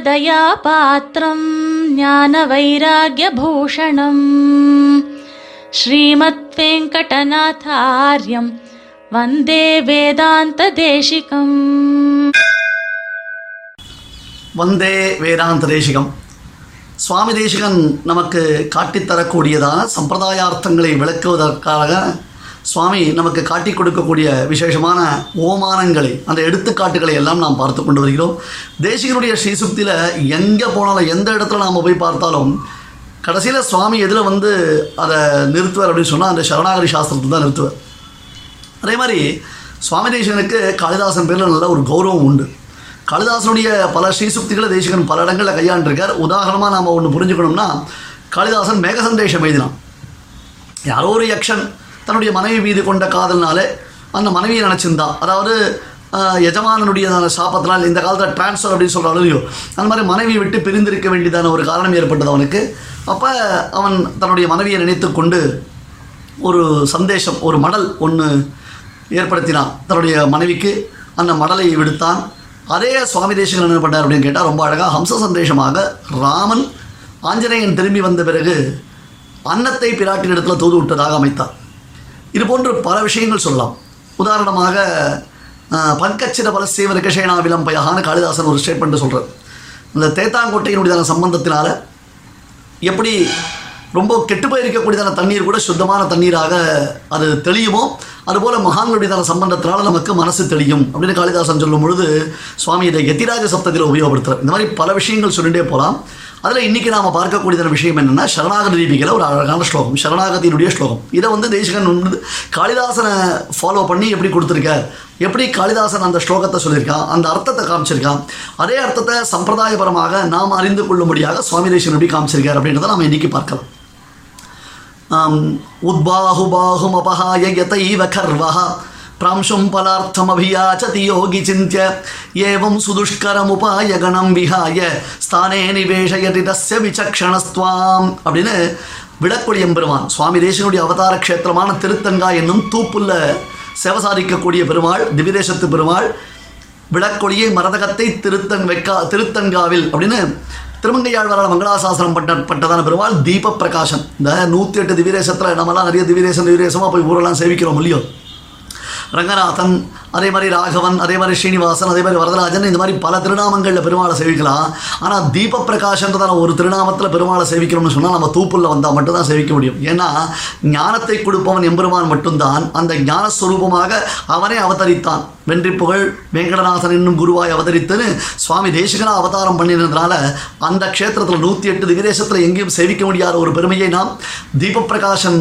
ராமானுஜதயாபாத்திரம் ஞான வைராகியபூஷணம் ஸ்ரீமத் வெங்கடநாதாரியம் வந்தே வேதாந்த தேசிகம் வந்தே வேதாந்த தேசிகம் சுவாமி தேசிகன் நமக்கு காட்டித்தரக்கூடியதான சம்பிரதாயார்த்தங்களை விளக்குவதற்காக சுவாமி நமக்கு காட்டி கொடுக்கக்கூடிய விசேஷமான ஓமானங்களை அந்த எடுத்துக்காட்டுகளை எல்லாம் நாம் பார்த்து கொண்டு வருகிறோம். தேசிகனுடைய ஸ்ரீசுக்தியில் எங்கே போனாலும் எந்த இடத்துல நாம் போய் பார்த்தாலும் கடைசியில் சுவாமி எதில் வந்து அதை நிறுத்துவார் அப்படின்னு சொன்னால் அந்த சரணாகரி சாஸ்திரத்தை தான் நிறுத்துவார். அதே மாதிரி சுவாமி தேசிகனுக்கு காளிதாசன் பேரில் நல்ல ஒரு கௌரவம் உண்டு. காளிதாசனுடைய பல ஸ்ரீசுக்திகளை தேசிகன் பல இடங்களில் கையாண்டிருக்கார். உதாரணமாக நாம் ஒன்று புரிஞ்சுக்கணும்னா காளிதாசன் மேக சந்தேஷம் எழுதினான். யாரோ ஒரு யக்ஷன் தன்னுடைய மனைவி மீது கொண்ட காதல்னாலே அந்த மனைவியை நினச்சிருந்தான் அதாவது எஜமானனுடைய சாப்பத்தினால் இந்த காலத்தில் டிரான்ஸ்ஃபர் அப்படின்னு சொல்கிற அளவையோ அந்த மாதிரி மனைவியை விட்டு பிரிந்திருக்க வேண்டியதான ஒரு காரணம் ஏற்பட்டது அவனுக்கு. அப்போ அவன் தன்னுடைய மனைவியை நினைத்து கொண்டு ஒரு சந்தேஷம் ஒரு மடல் ஒன்று ஏற்படுத்தினான். தன்னுடைய மனைவிக்கு அந்த மடலை விடுத்தான். அதே சுவாமி தேசகன் என்ன பண்ணார் அப்படின்னு கேட்டால் ரொம்ப அழகாக ஹம்ச சந்தேஷமாக ராமன் ஆஞ்சநேயன் திரும்பி வந்த பிறகு அன்னத்தை பிராட்டின் இடத்துல தூது விட்டதாக அமைத்தார் இது போன்று பல விஷயங்கள் சொல்லலாம். உதாரணமாக பங்கச்சிர பல சேவ ரிகஷேனா விளம்பயகான காளிதாசன் ஒரு ஸ்டேட்மெண்ட் சொல்கிறார் இந்த தேத்தாங்கோட்டையினுடையதான சம்பந்தத்தினால் எப்படி ரொம்ப கெட்டு போயிருக்கக்கூடியதான தண்ணீர் கூட சுத்தமான தண்ணீராக அது தெளியுமோ அதுபோல் மகான்களுடையதான சம்பந்தத்தினால் நமக்கு மனசு தெளியும் அப்படின்னு காளிதாசன் சொல்லும் பொழுது சுவாமி இதை எத்திராஜ சப்தத்தில் உபயோகப்படுத்துகிறார் இந்த மாதிரி பல விஷயங்கள் சொல்லிட்டே போகலாம் அதில் இன்றைக்கி நாம் பார்க்கக்கூடியதான விஷயம் என்னென்னா சரணாகதி தீபிகையில் ஒரு அழகான ஸ்லோகம் சரணாகதியினுடைய ஸ்லோகம். இதை வந்து தேசிகன் வந்து காளிதாசனை ஃபாலோ பண்ணி எப்படி கொடுத்துருக்கார்? எப்படி காளிதாசன் அந்த ஸ்லோகத்தை சொல்லியிருக்கான்? அந்த அர்த்தத்தை காமிச்சிருக்கான்? அதே அர்த்தத்தை சம்பிரதாயபரமாக நாம் அறிந்து கொள்ளும்படியாக சுவாமி தேசிகன் எப்படி காமிச்சிருக்கார் அப்படின்றத நாம் இன்றைக்கி பார்க்கலாம். ஆம், உத்பாஹுபாஹுமபஹாய யதைவ கர்வஹா. പ്രാംശം പലാർത്ഥമഭിയാചതി യോഗി ചിന്ത്യ ഏവം സുദുഷ്കരമുപായഗണം വിഹായ സ്ഥാനേ നിവേശയതി തസ്യ വിചക്ഷണസ്ത്വാം அப்படின்னு விடக்கூடிய எம்பெருமான் சுவாமி தேசனுடைய அவதார க்ஷேத்திரமான திருத்தங்கா என்னும் தூப்புள்ள சேவசாரிக்கக்கூடிய பெருமாள் திவிதேசத்து பெருமாள் விளக்கொழியை மரதகத்தை திருத்தங் வெக்கா திருத்தங்காவில் அப்படின்னு திருமங்கையாழ்வாரால் மங்களாசாசனம் பட்ட பட்டதான பெருமாள் தீப பிரகாசம் இந்த நூற்றி எட்டு திவிரேசத்தில் நம்மலாம் நிறைய திவிரேசம் திவிரேசமாக போய் ஊரெல்லாம் சேவிக்கிறோம் இல்லையோ? ரங்கநாதன் அதே மாதிரி ராகவன் அதே மாதிரி ஸ்ரீனிவாசன் அதே மாதிரி வரதராஜன் இந்த மாதிரி பல திருநாமங்களில் பெருமாளை சேவிக்கலாம். ஆனால் தீப பிரகாஷன்றதான ஒரு திருநாமத்தில் பெருமாளை சேவிக்கணும்னு சொன்னால் நம்ம தூப்புள்ள வந்தால் மட்டும்தான் சேவிக்க முடியும். ஏன்னா ஞானத்தை கொடுப்பவன் எம்பெருமான் மட்டும்தான். அந்த ஞானஸ்வரூபமாக அவனே அவதரித்தான். வென்றி புகழ் வெங்கடநாதன் என்னும் குருவாய் அவதரித்துன்னு சுவாமி தேசிகனா அவதாரம் பண்ணினதுனால அந்த க்ஷேத்திரத்தில் நூற்றி எட்டு திகதேசத்தில் எங்கேயும் சேவிக்க முடியாத ஒரு பெருமையை நாம் தீபப்பிரகாஷன்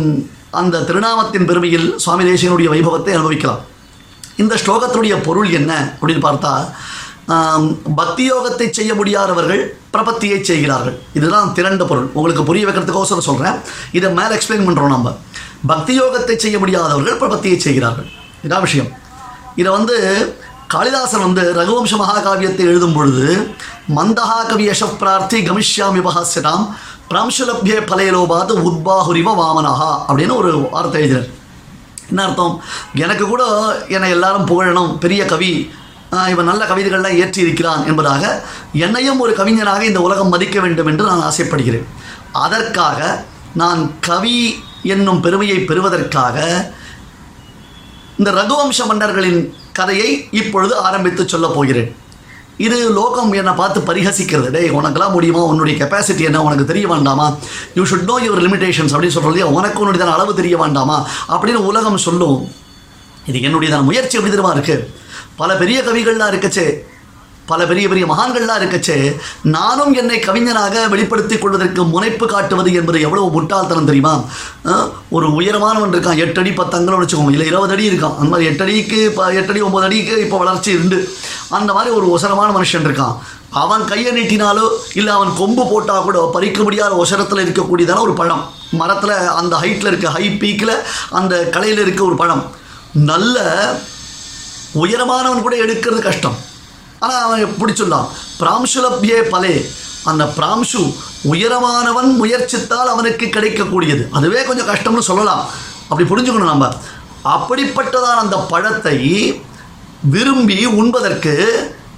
அந்த திருநாமத்தின் பெருமையில் சுவாமி தேசியனுடைய வைபவத்தை அனுபவிக்கலாம். இந்த ஸ்லோகத்துடைய பொருள் என்ன அப்படின்னு பார்த்தா பக்தி யோகத்தை செய்ய முடியாதவர்கள் பிரபத்தியை செய்கிறார்கள். இதுதான் திரண்ட பொருள். உங்களுக்கு புரிய வைக்கிறதுக்கோசரம் சொல்கிறேன் இதை மேலே எக்ஸ்பிளைன் பண்ணுறோம் நம்ம பக்தி யோகத்தை செய்ய முடியாதவர்கள் பிரபத்தியை செய்கிறார்கள். இதான் விஷயம். இதை வந்து காளிதாசன் வந்து ரகுவம்ச மகாகாவியத்தை எழுதும் பொழுது மந்தஹா கவி யஷப் பிரார்த்தி கமிஷ்யாமி பகாசியதாம் பிராம்சுலப்யே பலையலோபாத்து உத்பாஹுரிவ வாமனஹா அப்படின்னு ஒரு வார்த்தை எழுதினார். என்ன அர்த்தம்? எனக்கு கூட என்னை எல்லாரும் புகழணும். பெரிய கவி இவன் நல்ல கவிதைகள்லாம் ஏற்றி இருக்கிறான் என்பதாக என்னையும் ஒரு கவிஞனாக இந்த உலகம் மதிக்க வேண்டும் என்று நான் ஆசைப்படுகிறேன். அதற்காக நான் கவி என்னும் பெருமையை பெறுவதற்காக இந்த ரகுவம்ச மன்னர்களின் கதையை இப்பொழுது ஆரம்பித்து சொல்லப் போகிறேன். இது லோகம் என்னை பார்த்து பரிகசிக்கிறது. டேய் உனக்கெல்லாம் முடியுமா? உன்னுடைய கெப்பாசிட்டி என்ன? உனக்கு தெரிய வேண்டாமா? You should know your limitations அப்படின்னு சொல்கிறது உனக்கு உன்னுடைய அளவு தெரிய வேண்டாமா? அப்படின்னு உலகம் சொல்லும். இது என்னுடைய முயற்சி எப்படி தெரியுமா இருக்குது பல பெரிய கவிகள்லாம் இருக்கச்சே. பல பெரிய பெரிய மகான்கள்லாம் இருக்கச்சு நானும் என்னை கவிஞனாக வெளிப்படுத்திக் கொள்வதற்கு முனைப்பு காட்டுவது என்பது எவ்வளவு முட்டாள்தனம் தெரியுமா? ஒரு உயரமானவன் இருக்கான் எட்டு அடி பத்தங்கள்னு வச்சுக்கோங்க. இல்லை இருபது அடி இருக்கான். அந்த மாதிரி எட்டு அடிக்கு இப்போ எட்டு அடி ஒம்பது அடிக்கு இப்போ வளர்ச்சி உண்டு. அந்த மாதிரி ஒரு உசரமான மனுஷன் இருக்கான். அவன் கையை நீட்டினாலோ இல்லை அவன் கொம்பு போட்டால் கூட பறிக்க முடியாத உசரத்தில் இருக்கக்கூடியதான ஒரு பழம். மரத்தில் அந்த ஹைட்டில் இருக்க ஹை பீக்கில் அந்த கலையில் இருக்க ஒரு பழம். நல்ல உயரமானவன் கூட எடுக்கிறது கஷ்டம். ஆனால் அவன் பிடிச்சுள்ளான் பிராம்சுலப்யே பலே. அந்த பிராம்சு உயரமானவன் முயற்சித்தால் அவனுக்கு கிடைக்கக்கூடியது. அதுவே கொஞ்சம் கஷ்டம்னு சொல்லலாம். அப்படி புரிஞ்சுக்கணும் நம்ம. அப்படிப்பட்டதான அந்த பழத்தை விரும்பி உண்பதற்கு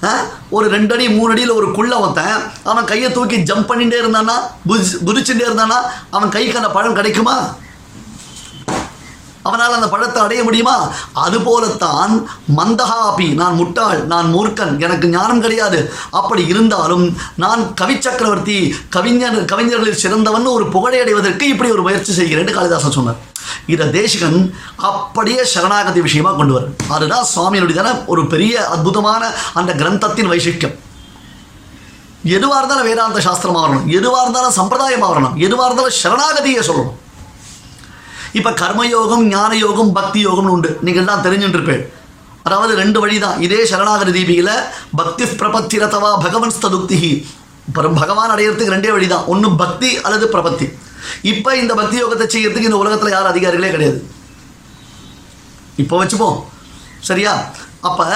ஆ? ஒரு ரெண்டு அடி மூணு அடியில் ஒரு குள்ள ஒருத்தன் அவன் கையை தூக்கி ஜம்ப் பண்ணிகிட்டே இருந்தானா புரிச்சுட்டே இருந்தானா அவன் கைக்கு அந்த பழம் கிடைக்குமா? அவனால் அந்த பழத்தை அடைய முடியுமா? அதுபோலத்தான் மந்தகாபி நான் முட்டாள் நான் மூர்க்கன் எனக்கு ஞானம் கிடையாது. அப்படி இருந்தாலும் நான் கவி சக்கரவர்த்தி கவிஞர் கவிஞர்களில் சிறந்தவன் ஒரு புகழை அடைவதற்கு இப்படி ஒரு முயற்சி செய்கிறேன் காளிதாசன் சொன்னார். இதை தேசிகன் அப்படியே சரணாகதி விஷயமா கொண்டு வர அதுதான் சுவாமியினுடைய ஒரு பெரிய அற்புதமான அந்த கிரந்தத்தின் வைசிஷ்டம் எதுவாக இருந்தாலும் வேதாந்த சாஸ்திரமாக வரணும் எதுவாக இருந்தாலும் சம்பிரதாயமாக வரணும் எதுவாக இருந்தாலும் சரணாகதியை சொல்லணும். இப்போ கர்மயோகம் ஞான யோகம் பக்தி யோகம்னு உண்டு. நீங்கள் தான் தெரிஞ்சுட்டுருப்பேன் அதாவது ரெண்டு வழி தான் இதே சரணாகதி தீபியில் பக்தி பிரபத்தி ரதவா பகவன் ஸ்ததுக்தி பரம் பகவான் அடையிறதுக்கு ரெண்டே வழி தான் ஒன்று பக்தி அல்லது பிரபத்தி. இப்போ இந்த பக்தி யோகத்தை செய்யறதுக்கு இந்த உலகத்தில் யார் அதிகாரிகளே கிடையாது. இப்போ வச்சுப்போம். சரியா? அப்போ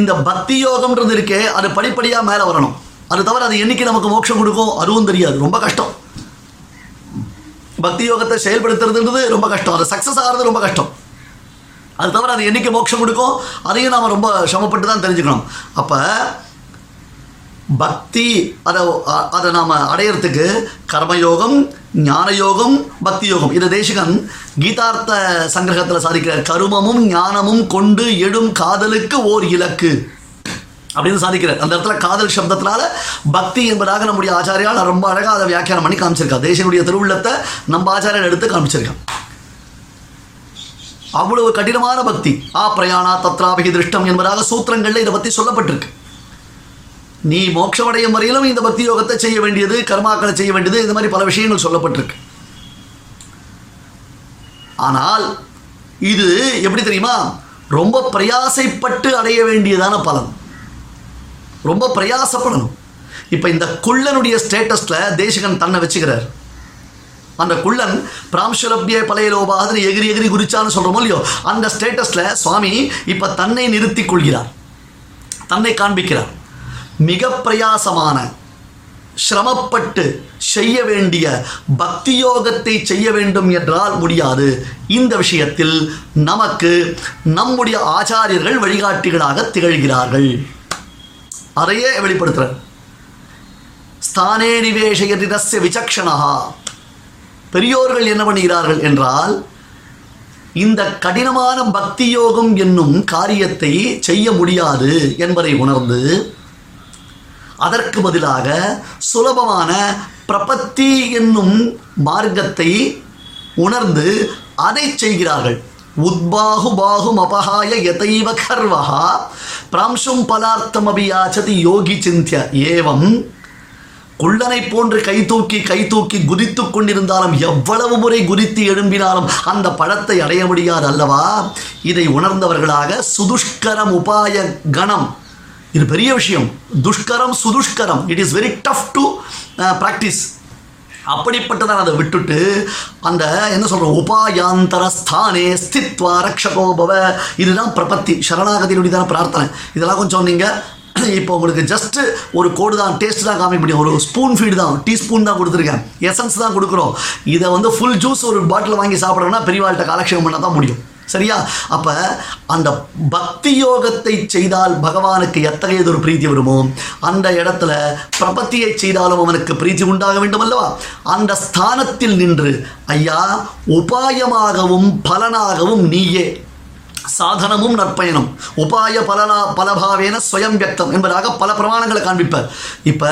இந்த பக்தி யோகம்ன்றது இருக்கே அது படிப்படியாக மேலே வரணும். அது தவிர அது என்னைக்கு நமக்கு மோட்சம் கொடுக்கும்? அதுவும் தெரியாது. ரொம்ப கஷ்டம். பக்தி யோகத்தை செயல்படுத்துறதுன்றது ரொம்ப கஷ்டம். அது சக்ஸஸ் ஆகிறது ரொம்ப கஷ்டம். அது தவிர அது என்னைக்கு மோட்சம் கொடுக்கும் அதையும் நாம் ரொம்ப சிரமப்பட்டு தான் தெரிஞ்சுக்கணும். அப்போ பக்தி அதை அதை நாம் அடையிறதுக்கு கர்மயோகம் ஞானயோகம் பக்தி யோகம் இதை தேசிகன் கீதார்த்த சங்கிரகத்தில் சாதிக்கிறார். கருமமும் ஞானமும் கொண்டு எடும் காதலுக்கு ஓர் இலக்கு. அப்படின்னு சாதிக்கிறார். அந்த இடத்துல காதல் சப்தத்தினால பக்தி என்பதாக நம்முடைய ஆச்சாரியால் ரொம்ப அழகாக அதை வியாக்கியானம் பண்ணி காமிச்சிருக்கா தேசனுடைய திருவுள்ளத்தை நம்ம ஆச்சாரியன் எடுத்து காமிச்சிருக்கான் அவ்வளவு கடினமான பக்தி. ஆ பிரயாணா தத்ராபிகி திருஷ்டம் என்பதாக சூத்திரங்கள்ல இதை பற்றி சொல்லப்பட்டிருக்கு. நீ மோட்சமடையும் வரையிலும் இந்த பக்தி யோகத்தை செய்ய வேண்டியது கர்மாக்களை செய்ய வேண்டியது இந்த மாதிரி பல விஷயங்கள் சொல்லப்பட்டிருக்கு. ஆனால் இது எப்படி தெரியுமா? ரொம்ப பிரயாசைப்பட்டு அடைய வேண்டியதான பலன். ரொம்ப பிரயாசப்படணும். இப்போ இந்த குள்ளனுடைய ஸ்டேட்டஸில் தேசிகன் தன்னை வச்சுக்கிறார். அந்த குள்ளன் பிராம்சுலபிய பழையலோபாதுன்னு எகிரி எகிரி குறிச்சான்னு சொல்கிறோமோ இல்லையோ அந்த ஸ்டேட்டஸில் சுவாமி இப்போ தன்னை நிறுத்தி கொள்கிறார். தன்னை காண்பிக்கிறார். மிக பிரயாசமான சிரமப்பட்டு செய்ய வேண்டிய பக்தி யோகத்தை செய்ய வேண்டும் என்றால் முடியாது. இந்த விஷயத்தில் நமக்கு நம்முடைய ஆச்சாரியர்கள் வழிகாட்டிகளாக திகழ்கிறார்கள். அதையே வெளிப்படுத்துகிறார் ஸ்தானே நிவேஷயதி தஸ்ய விசக்ஷணா பெரியோர்கள் என்ன பண்ணுகிறார்கள் என்றால் இந்த கடினமான பக்தி யோகம் என்னும் காரியத்தை செய்ய முடியாது என்பதை உணர்ந்து அதற்கு பதிலாக சுலபமான பிரபத்தி என்னும் மார்க்கத்தை உணர்ந்து அதை செய்கிறார்கள். உத்பாகு பாகும் அபகாய எதைவ கர்வஹா. பிராம்சும் பலார்த்தம் அபியாச்சதி யோகி சிந்திய. ஏவம் குள்ளனை போன்று கை தூக்கி கை தூக்கி குதித்துக் கொண்டிருந்தாலும் எவ்வளவு முறை குதித்து எழும்பினாலும் அந்த பழத்தை அடைய முடியாது அல்லவா? இதை உணர்ந்தவர்களாக சுதுஷ்கரம் உபாய கணம். இது பெரிய விஷயம். துஷ்கரம் சுதுஷ்கரம். It is very tough to practice அப்படிப்பட்டதான் அதை விட்டுட்டு அந்த என்ன சொல்கிற உபாயாந்தர ஸ்தானே ஸ்தித்வா ரக்ஷகோபவ இதுதான் பிரபத்தி சரணாகதியினுடைய தான் பிரார்த்தனை. இதெல்லாம் கொஞ்சம் நீங்கள் இப்போ உங்களுக்கு ஜஸ்ட் ஒரு கோடு தான் டேஸ்ட் தான் காமிக்க முடியும். ஒரு ஸ்பூன் ஃபீடு தான் டீஸ்பூன் தான் கொடுத்துருக்கேன். எசன்ஸ் தான் கொடுக்குறோம். இதை வந்து ஃபுல் ஜூஸ் ஒரு பாட்டில் வாங்கி சாப்பிட்றோம்னா பெரியவாள்கிட்ட காலக்ஷேபம் பண்ணால் தான் முடியும். சரியா? அப்போ அந்த பக்தி யோகத்தை செய்தால் பகவானுக்கு எத்தகையது ஒரு பிரீத்தி வருமோ? அந்த இடத்துல பிரபத்தியை செய்தாலும் அவனுக்கு பிரீத்தி உண்டாக வேண்டும் அல்லவா அந்த ஸ்தானத்தில் நின்று ஐயா உபாயமாகவும் பலனாகவும் நீயே சாதனமும் நற்பயணம் உபாய பலனா பலபாவேன ஸ்வயம் வியக்தம் என்பதாக பல பிரமாணங்களை காண்பிப்பார் இப்போ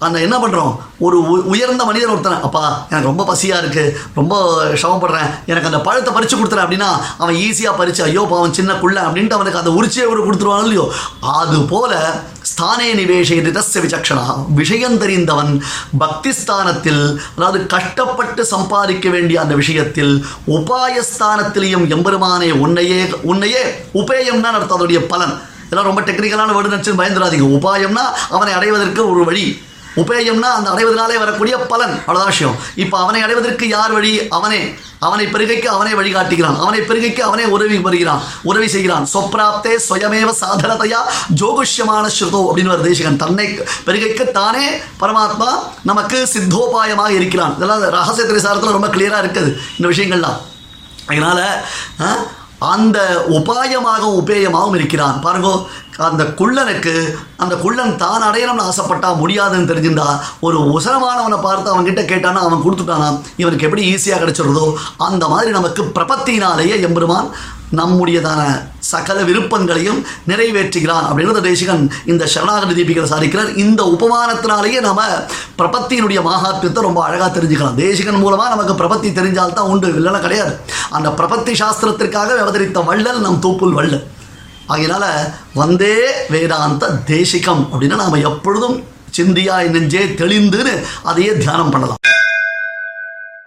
அந்த என்ன பண்ணுறோம் ஒரு உ- உயர்ந்த மனிதர் ஒருத்தனை அப்பா எனக்கு ரொம்ப பசியாக இருக்குது ரொம்ப சிரமப்படுறேன் எனக்கு அந்த பழத்தை பறித்து கொடுத்துறேன் அப்படின்னா அவன் ஈஸியாக பறித்து ஐயோ பாவன் சின்ன குள்ள அப்படின்ட்டு அவனுக்கு அந்த உரிச்சியை கூட கொடுத்துருவான் இல்லையோ. அது போல ஸ்தானே நிவேஷயதி தஸ்ய விசக்ஷணா. விஷயம் தெரிந்தவன் பக்தி ஸ்தானத்தில் அதாவது கஷ்டப்பட்டு சம்பாதிக்க வேண்டிய அந்த விஷயத்தில் உபாயஸ்தானத்திலையும் எம்பெருமானே உன்னையே உன்னையே உபேயம்னா அர்த்தம் அதோடைய பலன். இதெல்லாம் ரொம்ப டெக்னிக்கலான வேர்டு நினச்சி பயந்துடாதீங்க. உபாயம்னா அவனை அடைவதற்கு ஒரு வழி. உபேயம்னா அந்த அடைவதனாலே வரக்கூடிய பலன். அவ்வளோதான் விஷயம். இப்போ அவனை அடைவதற்கு யார் வழி? அவனே. அவனை பெருகைக்கு அவனே வழிகாட்டுகிறான் அவனை பெருகைக்கு அவனே உதவி வருகிறான். உதவி செய்கிறான். சொப்ராப்தே சுயமேவ சாதனதையா ஜோகுஷ்யமான ஸ்ருதோ அப்படின்னு ஒரு தேசிகன். தன்னை பெருகைக்கு தானே பரமாத்மா நமக்கு சித்தோபாயமாக இருக்கிறான். இதெல்லாம் ரகசிய திரைசாரத்தில் ரொம்ப கிளியராக இருக்குது. இந்த விஷயங்கள்லாம். அதனால் அந்த உபாயமாகவும் உபேயமாகவும் இருக்கிறான். பாருங்க அந்த குள்ளனுக்கு அந்த குள்ளன் தான் அடையணும்னு ஆசைப்பட்டா முடியாதுன்னு தெரிஞ்சிருந்தா ஒரு உசரமானவனை பார்த்து அவன்கிட்ட கேட்டானா அவன் கொடுத்துட்டானா? இவனுக்கு எப்படி ஈஸியாக கிடைச்சிருதோ அந்த மாதிரி நமக்கு பிரபத்தினாலேயே எம்பெருமான் நம்முடையதான சகல விருப்பங்களையும் நிறைவேற்றுகிறான் அப்படின்றத தேசிகன் இந்த சரணாகதி தீபிகளை சாதிக்கிறார் இந்த உபமானத்தினாலேயே நம்ம பிரபத்தியினுடைய மகாத்மியத்தை ரொம்ப அழகாக தெரிஞ்சுக்கலாம். தேசிகன் மூலமாக நமக்கு பிரபத்தி தெரிஞ்சால்தான் உண்டு இல்லைன்னா கிடையாது. அந்த பிரபத்தி சாஸ்திரத்திற்காக அவதரித்த வள்ளல் நம் தூப்புல் வள்ளல். ஆகையினால வந்தே வேதாந்த தேசிகம் அப்படின்னா நாம் எப்பொழுதும் சிந்தியாய் நெஞ்சே தெளிந்துன்னு அதையே தியானம் பண்ணலாம்.